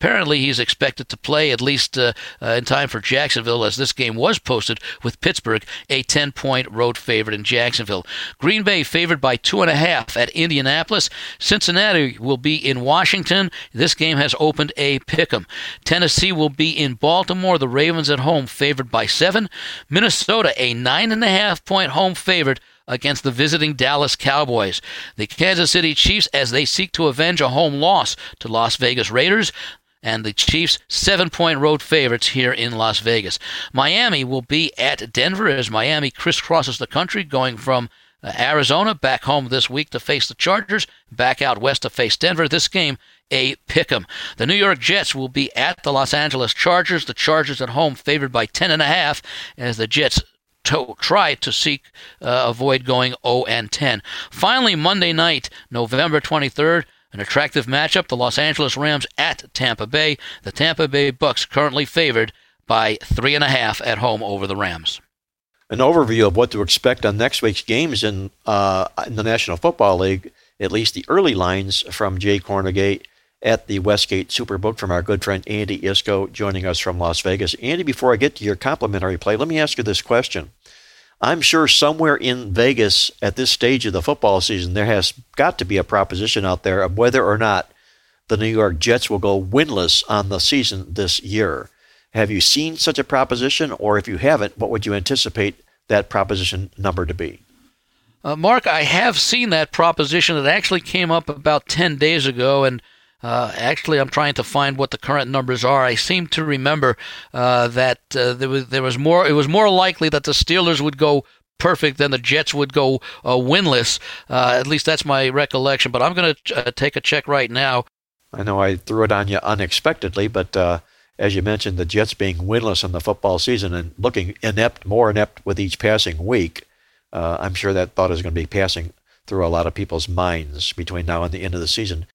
Apparently, he's expected to play at least uh, uh, in time for Jacksonville, as this game was posted with Pittsburgh, a 10 point road favorite in Jacksonville. Green Bay favored by two and a half at Indianapolis. Cincinnati will be in Washington. This game has opened a pick 'em. Tennessee will be in Baltimore. The Ravens at home favored by seven. Minnesota, a nine and a half point home favorite against the visiting Dallas Cowboys. The Kansas City Chiefs, as they seek to avenge a home loss to Las Vegas Raiders, and the Chiefs seven point road favorites here in Las Vegas. Miami will be at Denver as Miami crisscrosses the country, going from uh, Arizona back home this week to face the Chargers, back out west to face Denver. This game a pick 'em. The New York Jets will be at the Los Angeles Chargers. The Chargers at home favored by ten and a half as the Jets to try to seek uh, avoid going 0 and 10. Finally, Monday night, November 23rd. An attractive matchup, the Los Angeles Rams at Tampa Bay. The Tampa Bay Bucks currently favored by three and a half at home over the Rams. An overview of what to expect on next week's games in, uh, in the National Football League, at least the early lines from Jay Kornegay at the Westgate Superbook from our good friend Andy Iskoe joining us from Las Vegas. Andy, before I get to your complimentary play, let me ask you this question. I'm sure somewhere in Vegas at this stage of the football season, there has got to be a proposition out there of whether or not the New York Jets will go winless on the season this year. Have you seen such a proposition? Or if you haven't, what would you anticipate that proposition number to be? Uh, Mark, I have seen that proposition. It actually came up about 10 days ago, and uh, actually, I'm trying to find what the current numbers are. I seem to remember uh, that uh, there was there was more. It was more likely that the Steelers would go perfect than the Jets would go uh, winless. Uh, at least that's my recollection. But I'm going to uh, take a check right now. I know I threw it on you unexpectedly, but as you mentioned, the Jets being winless in the football season and looking inept, more inept with each passing week, I'm sure that thought is going to be passing through a lot of people's minds between now and the end of the season.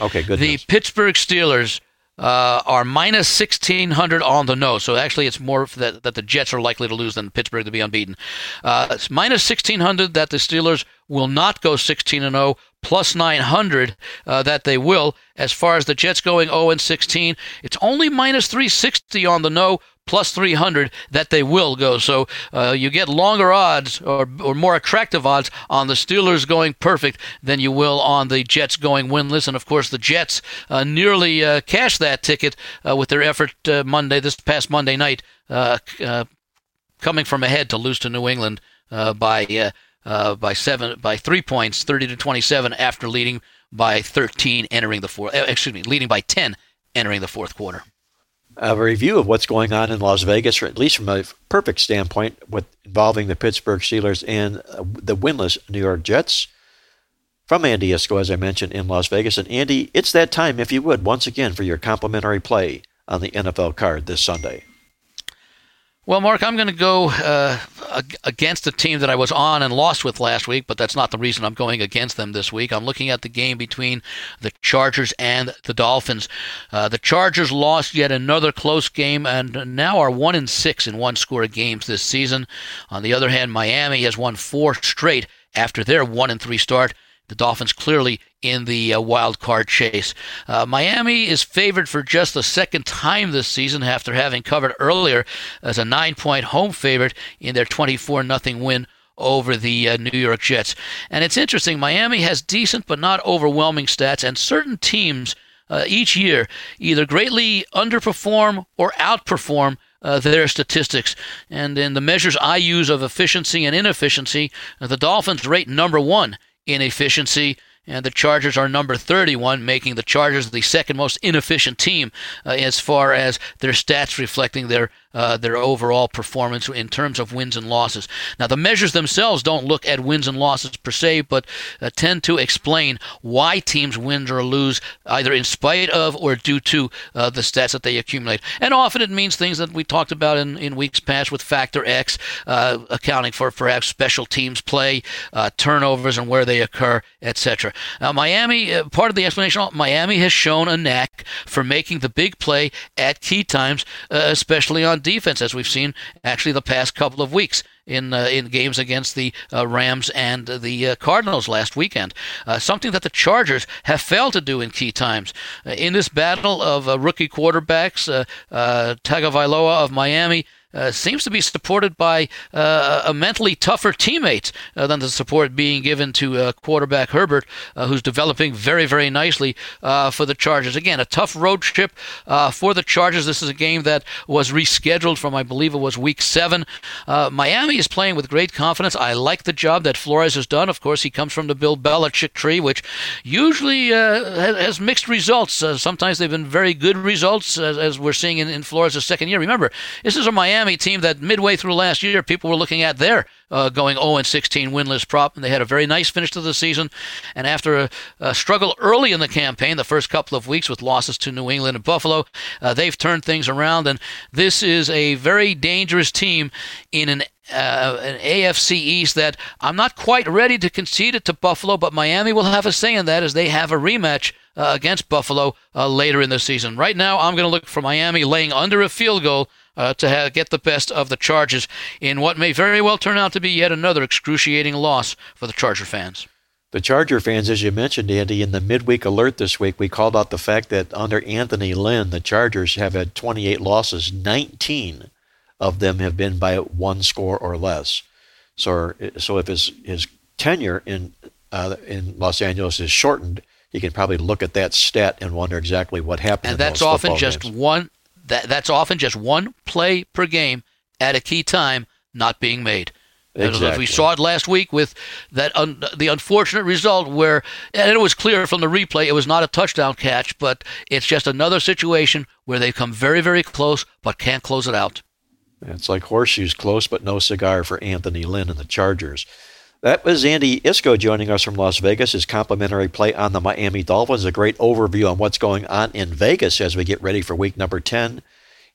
Okay, good. The Pittsburgh Steelers uh, are minus 1600 on the nose. So actually, it's more that, that the Jets are likely to lose than Pittsburgh to be unbeaten. Uh, it's minus 1600 that the Steelers will not go 16 and 0, plus 900 uh, that they will. As far as the Jets going 0 and 16, it's only minus 360 on the no, plus 300 that they will go. So uh, you get longer odds or, or more attractive odds on the Steelers going perfect than you will on the Jets going winless. And of course, the Jets uh, nearly uh, cashed that ticket uh, with their effort uh, Monday, this past Monday night, uh, coming from ahead to lose to New England by by seven by three points, 30 to 27, after leading by 13 entering the fourth. Excuse me, leading by 10 entering the fourth quarter a review of what's going on in Las Vegas, or at least from a perfect standpoint, with involving the Pittsburgh Steelers and uh, the winless New York Jets. From Andy Iskoe, as I mentioned, in Las Vegas. And Andy, it's that time, if you would, once again, for your complimentary play on the NFL card this Sunday. Well, Mark, I'm going to go uh, against the team that I was on and lost with last week, but that's not the reason I'm going against them this week. I'm looking at the game between the Chargers and the Dolphins. Uh, the Chargers lost yet another close game and now are one in six in one score games this season. On the other hand, Miami has won four straight after their one and three start. The Dolphins clearly in the uh, wild card chase. Uh, Miami is favored for just the second time this season after having covered earlier as a nine point home favorite in their 24 0 win over the uh, New York Jets. And it's interesting, Miami has decent but not overwhelming stats, and certain teams uh, each year either greatly underperform or outperform. Uh, their statistics. And in the measures I use of efficiency and inefficiency, the Dolphins rate number one in efficiency and the Chargers are number 31, making the Chargers the second most inefficient team uh, as far as their stats reflecting their uh, their overall performance in terms of wins and losses. Now, the measures themselves don't look at wins and losses per se, but uh, tend to explain why teams win or lose, either in spite of or due to uh, the stats that they accumulate. And often it means things that we talked about in, in weeks past with Factor X, uh, accounting for perhaps special teams play, uh, turnovers and where they occur, etc. Now, Miami, part of the explanation, Miami has shown a knack for making the big play at key times, especially on defense, as we've seen actually the past couple of weeks in uh, in games against the uh, Rams and the uh, Cardinals last weekend. Uh, something that the Chargers have failed to do in key times. Uh, in this battle of uh, rookie quarterbacks, Tagovailoa of Miami uh, seems to be supported by uh, a mentally tougher teammate uh, than the support being given to uh, quarterback Herbert, uh, who's developing very, very nicely for the Chargers. Again, a tough road trip for the Chargers. This is a game that was rescheduled from, I believe it was week seven. Miami is playing with great confidence. I like the job that Flores has done. Of course, he comes from the Bill Belichick tree, which usually has mixed results. sometimes they've been very good results, as, as we're seeing in, in Flores' second year. Remember, this is a Miami Miami team that midway through last year, people were looking at their uh, going 0 and 16 winless prop, and they had a very nice finish to the season. And after a, a, struggle early in the campaign, the first couple of weeks with losses to New England and Buffalo, uh, they've turned things around. And this is a very dangerous team in an uh, an AFC East that I'm not quite ready to concede it to Buffalo, but Miami will have a say in that as they have a rematch uh, against Buffalo uh, later in the season. Right now, I'm going to look for Miami laying under a field goal uh, to have, get the best of the Chargers in what may very well turn out to be yet another excruciating loss for the Charger fans. The Charger fans, as you mentioned, Andy, in the midweek alert this week, we called out the fact that under Anthony Lynn, the Chargers have had 28 losses. 19 of them have been by one score or less. So, so if his, his tenure in, uh, in Los Angeles is shortened, you can probably look at that stat and wonder exactly what happened. And that's often just games. one that, that's often just one play per game at a key time not being made. Exactly. We saw it last week with that un, the unfortunate result where, and it was clear from the replay, it was not a touchdown catch, but it's just another situation where they come very, very close but can't close it out. It's like horseshoes close but no cigar for Anthony Lynn and the Chargers. That was Andy Iskoe joining us from Las Vegas. His complimentary play on the Miami Dolphins. A great overview on what's going on in Vegas as we get ready for week number 10.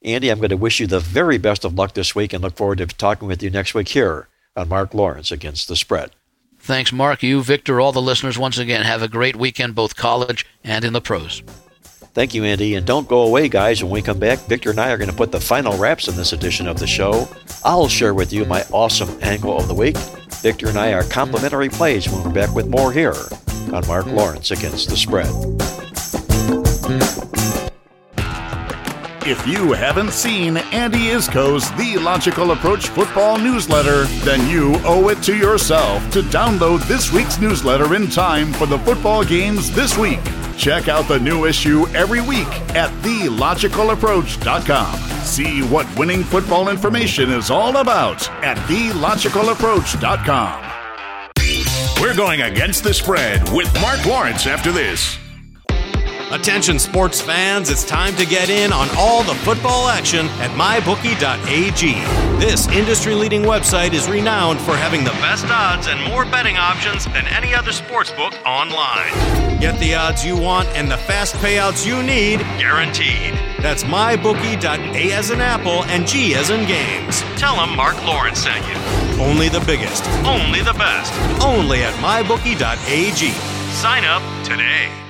Andy, I'm going to wish you the very best of luck this week and look forward to talking with you next week here on Mark Lawrence Against the Spread. Thanks, Mark. You, Victor, all the listeners, once again, have a great weekend, both college and in the pros. Thank you, Andy. And don't go away, guys. When we come back, Victor and I are going to put the final wraps on this edition of the show. I'll share with you my awesome angle of the week. Victor and I are complimentary plays when we're back with more here on Mark Lawrence Against the Spread. If you haven't seen Andy Iskoe's The Logical Approach football newsletter, then you owe it to yourself to download this week's newsletter in time for the football games this week. Check out the new issue every week at TheLogicalApproach.com. See what winning football information is all about at TheLogicalApproach.com. We're going against the spread with Mark Lawrence after this. Attention sports fans, it's time to get in on all the football action at mybookie.ag. This industry leading website is renowned for having the best odds and more betting options than any other sportsbook online. Get the odds you want and the fast payouts you need guaranteed. That's mybookie.a as in apple and G as in games. Tell them Mark Lawrence sent you. Only the biggest, only the best, only at mybookie.ag. Sign up today.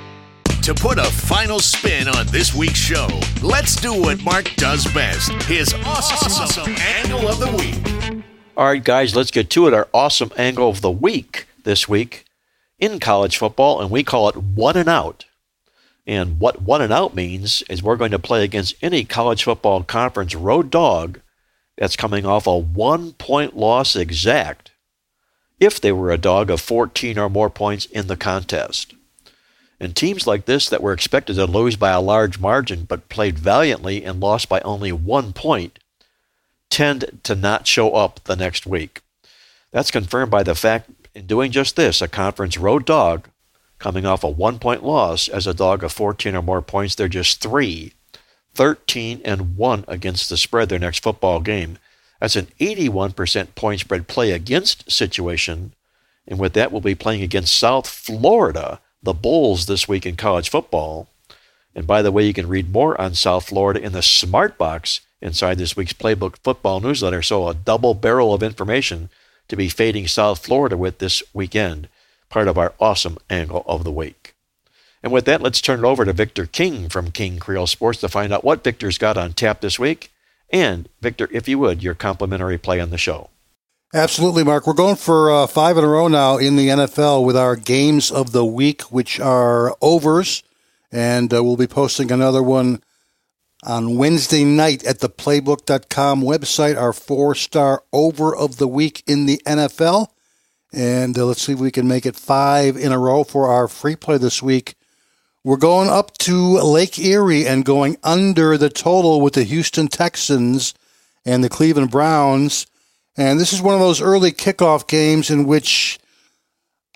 To put a final spin on this week's show, let's do what Mark does best his awesome, awesome angle of the week. All right, guys, let's get to it. Our awesome angle of the week this week in college football, and we call it one and out. And what one and out means is we're going to play against any college football conference road dog that's coming off a one point loss exact if they were a dog of 14 or more points in the contest. And teams like this that were expected to lose by a large margin but played valiantly and lost by only one point tend to not show up the next week. That's confirmed by the fact in doing just this, a conference road dog coming off a one point loss as a dog of 14 or more points, they're just three, 13 and 1 against the spread their next football game. That's an 81% point spread play against situation. And with that, we'll be playing against South Florida the Bulls this week in college football. And by the way, you can read more on South Florida in the Smart Box inside this week's Playbook Football newsletter. So, a double barrel of information to be fading South Florida with this weekend, part of our awesome angle of the week. And with that, let's turn it over to Victor King from King Creole Sports to find out what Victor's got on tap this week. And, Victor, if you would, your complimentary play on the show. Absolutely, Mark. We're going for uh, five in a row now in the NFL with our games of the week, which are overs. And uh, we'll be posting another one on Wednesday night at the playbook.com website, our four star over of the week in the NFL. And uh, let's see if we can make it five in a row for our free play this week. We're going up to Lake Erie and going under the total with the Houston Texans and the Cleveland Browns. And this is one of those early kickoff games in which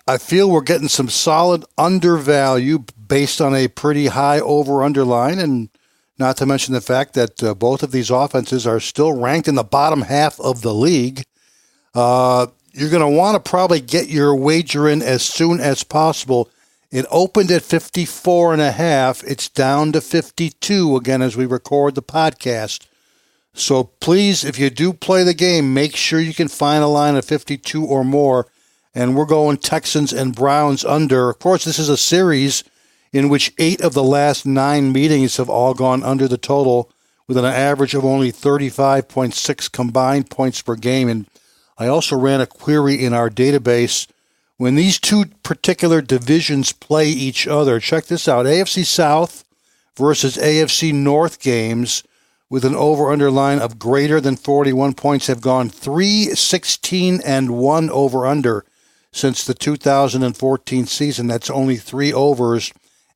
I feel we're getting some solid undervalue based on a pretty high over underline. And not to mention the fact that uh, both of these offenses are still ranked in the bottom half of the league. Uh, you're going to want to probably get your wager in as soon as possible. It opened at 54 and a half. It's down to 52 again as we record the podcast. So please, if you do play the game, make sure you can find a line of 52 or more. And we're going Texans and Browns under. Of course, this is a series in which eight of the last nine meetings have all gone under the total with an average of only 35.6 combined points per game. And I also ran a query in our database. When these two particular divisions play each other, check this out AFC South versus AFC North games with an over under line of greater than 41 points have gone 3 16 and 1 over under since the 2014 season. That's only three overs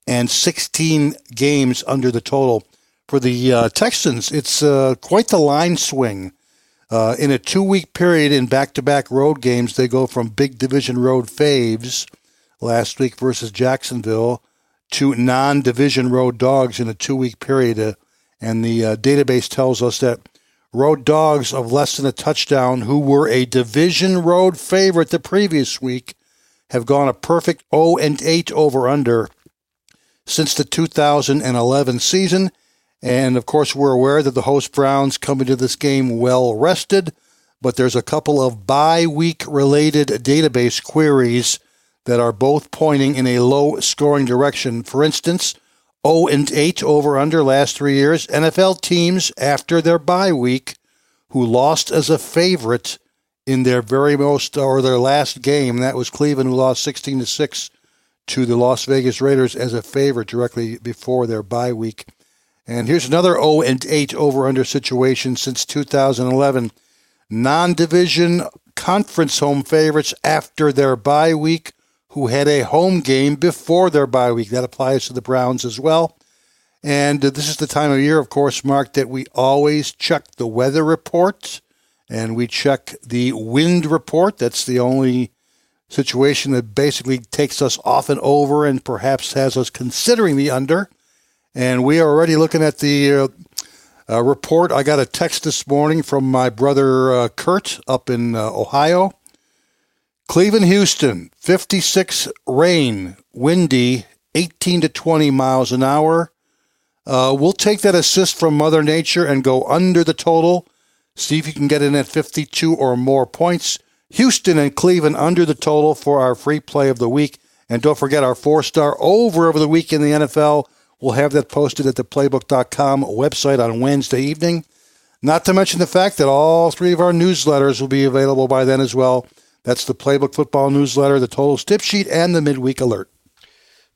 and 16 games under the total. For the uh, Texans, it's uh, quite the line swing. Uh, in a two week period in back to back road games, they go from big division road faves last week versus Jacksonville to non division road dogs in a two week period uh, and the uh, database tells us that road dogs of less than a touchdown, who were a division road favorite the previous week, have gone a perfect 0 and 8 over under since the 2011 season. And of course, we're aware that the host Browns come into this game well rested, but there's a couple of bye week related database queries that are both pointing in a low scoring direction. For instance, 0 and 8 over under last three years. NFL teams after their bye week who lost as a favorite in their very most or their last game. That was Cleveland who lost 16 to 6 to the Las Vegas Raiders as a favorite directly before their bye week. And here's another 0 and 8 over under situation since 2011. Non division conference home favorites after their bye week who had a home game before their bye week. That applies to the Browns as well. And uh, this is the time of year, of course, Mark, that we always check the weather report and we check the wind report. That's the only situation that basically takes us off and over and perhaps has us considering the under. And we are already looking at the uh, uh, report. I got a text this morning from my brother uh, Kurt up in uh, Ohio. Cleveland, Houston, 56 rain, windy, 18 to 20 miles an hour. Uh, we'll take that assist from Mother Nature and go under the total. See if you can get in at 52 or more points. Houston and Cleveland under the total for our free play of the week. And don't forget our four star over of the week in the NFL. We'll have that posted at the playbook.com website on Wednesday evening. Not to mention the fact that all three of our newsletters will be available by then as well. That's the Playbook Football Newsletter, the Total Tip Sheet, and the Midweek Alert.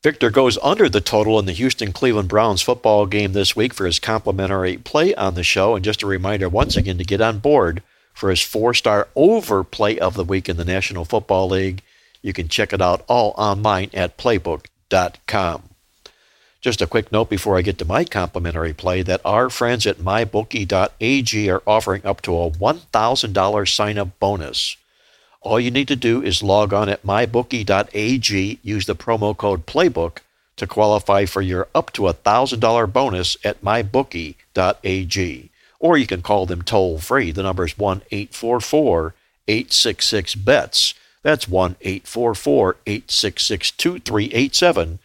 Victor goes under the total in the Houston Cleveland Browns football game this week for his complimentary play on the show. And just a reminder once again to get on board for his four star over play of the week in the National Football League. You can check it out all online at playbook.com. Just a quick note before I get to my complimentary play that our friends at mybookie.ag are offering up to a $1,000 sign up bonus. All you need to do is log on at mybookie.ag, use the promo code PLAYBOOK to qualify for your up to a $1,000 bonus at mybookie.ag. Or you can call them toll free. The number is 1 844 866 BETS. That's 1 844 866 2387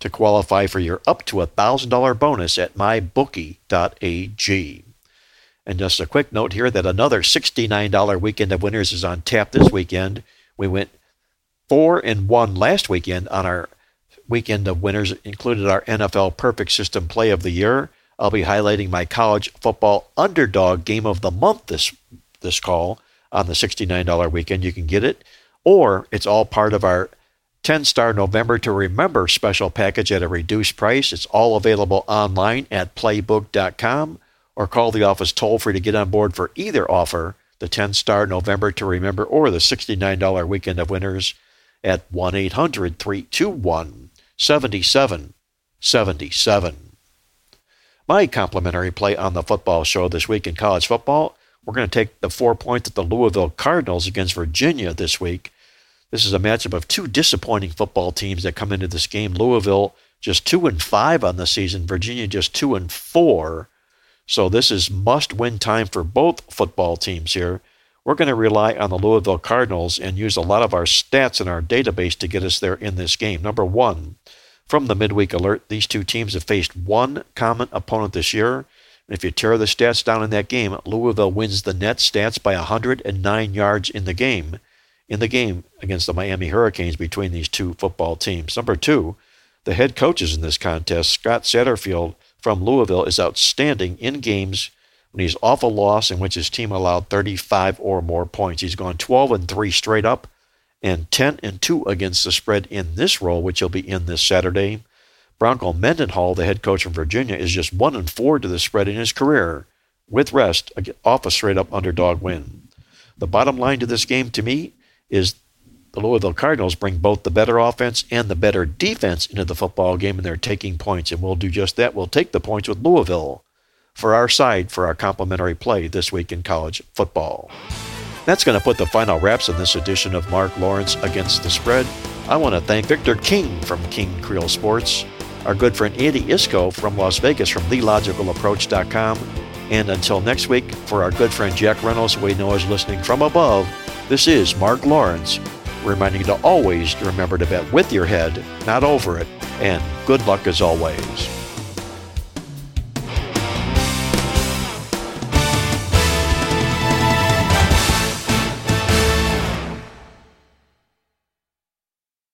to qualify for your up to a $1,000 bonus at mybookie.ag. And just a quick note here that another $69 weekend of winners is on tap this weekend. We went four and one last weekend on our weekend of winners, included our NFL Perfect System Play of the Year. I'll be highlighting my college football underdog game of the month this this call on the $69 weekend. You can get it, or it's all part of our 10 star November to Remember special package at a reduced price. It's all available online at playbook.com or call the office toll free to get on board for either offer the 10 star November to Remember or the $69 Weekend of Winners at 1 800 321 7777. My complimentary play on the football show this week in college football. We're going to take the four points at the Louisville Cardinals against Virginia this week. This is a matchup of two disappointing football teams that come into this game. Louisville just two and five on the season, Virginia just two and four. So this is must win time for both football teams here. We're going to rely on the Louisville Cardinals and use a lot of our stats in our database to get us there in this game. Number one, from the midweek alert, these two teams have faced one common opponent this year. If you tear the stats down in that game, Louisville wins the net stats by 109 yards in the game. In the game against the Miami Hurricanes between these two football teams. Number two, the head coaches in this contest, Scott Satterfield from Louisville is outstanding in games when he's off a loss in which his team allowed 35 or more points. He's gone 12 and 3 straight up and 10 and 2 against the spread in this role, which he'll be in this Saturday. Bronco Mendenhall, the head coach from Virginia, is just 1 and 4 to the spread in his career, with rest off a straight up underdog win. The bottom line to this game to me is the Louisville Cardinals bring both the better offense and the better defense into the football game, and they're taking points. And we'll do just that. We'll take the points with Louisville for our side for our complimentary play this week in college football. That's going to put the final wraps on this edition of Mark Lawrence Against the Spread. I want to thank Victor King from King Creole Sports, our good friend Andy Iskoe from Las Vegas from TheLogicalApproach.com, and until next week, for our good friend Jack Reynolds, we know is listening from above, this is Mark Lawrence reminding you to always remember to bet with your head, not over it, and good luck as always.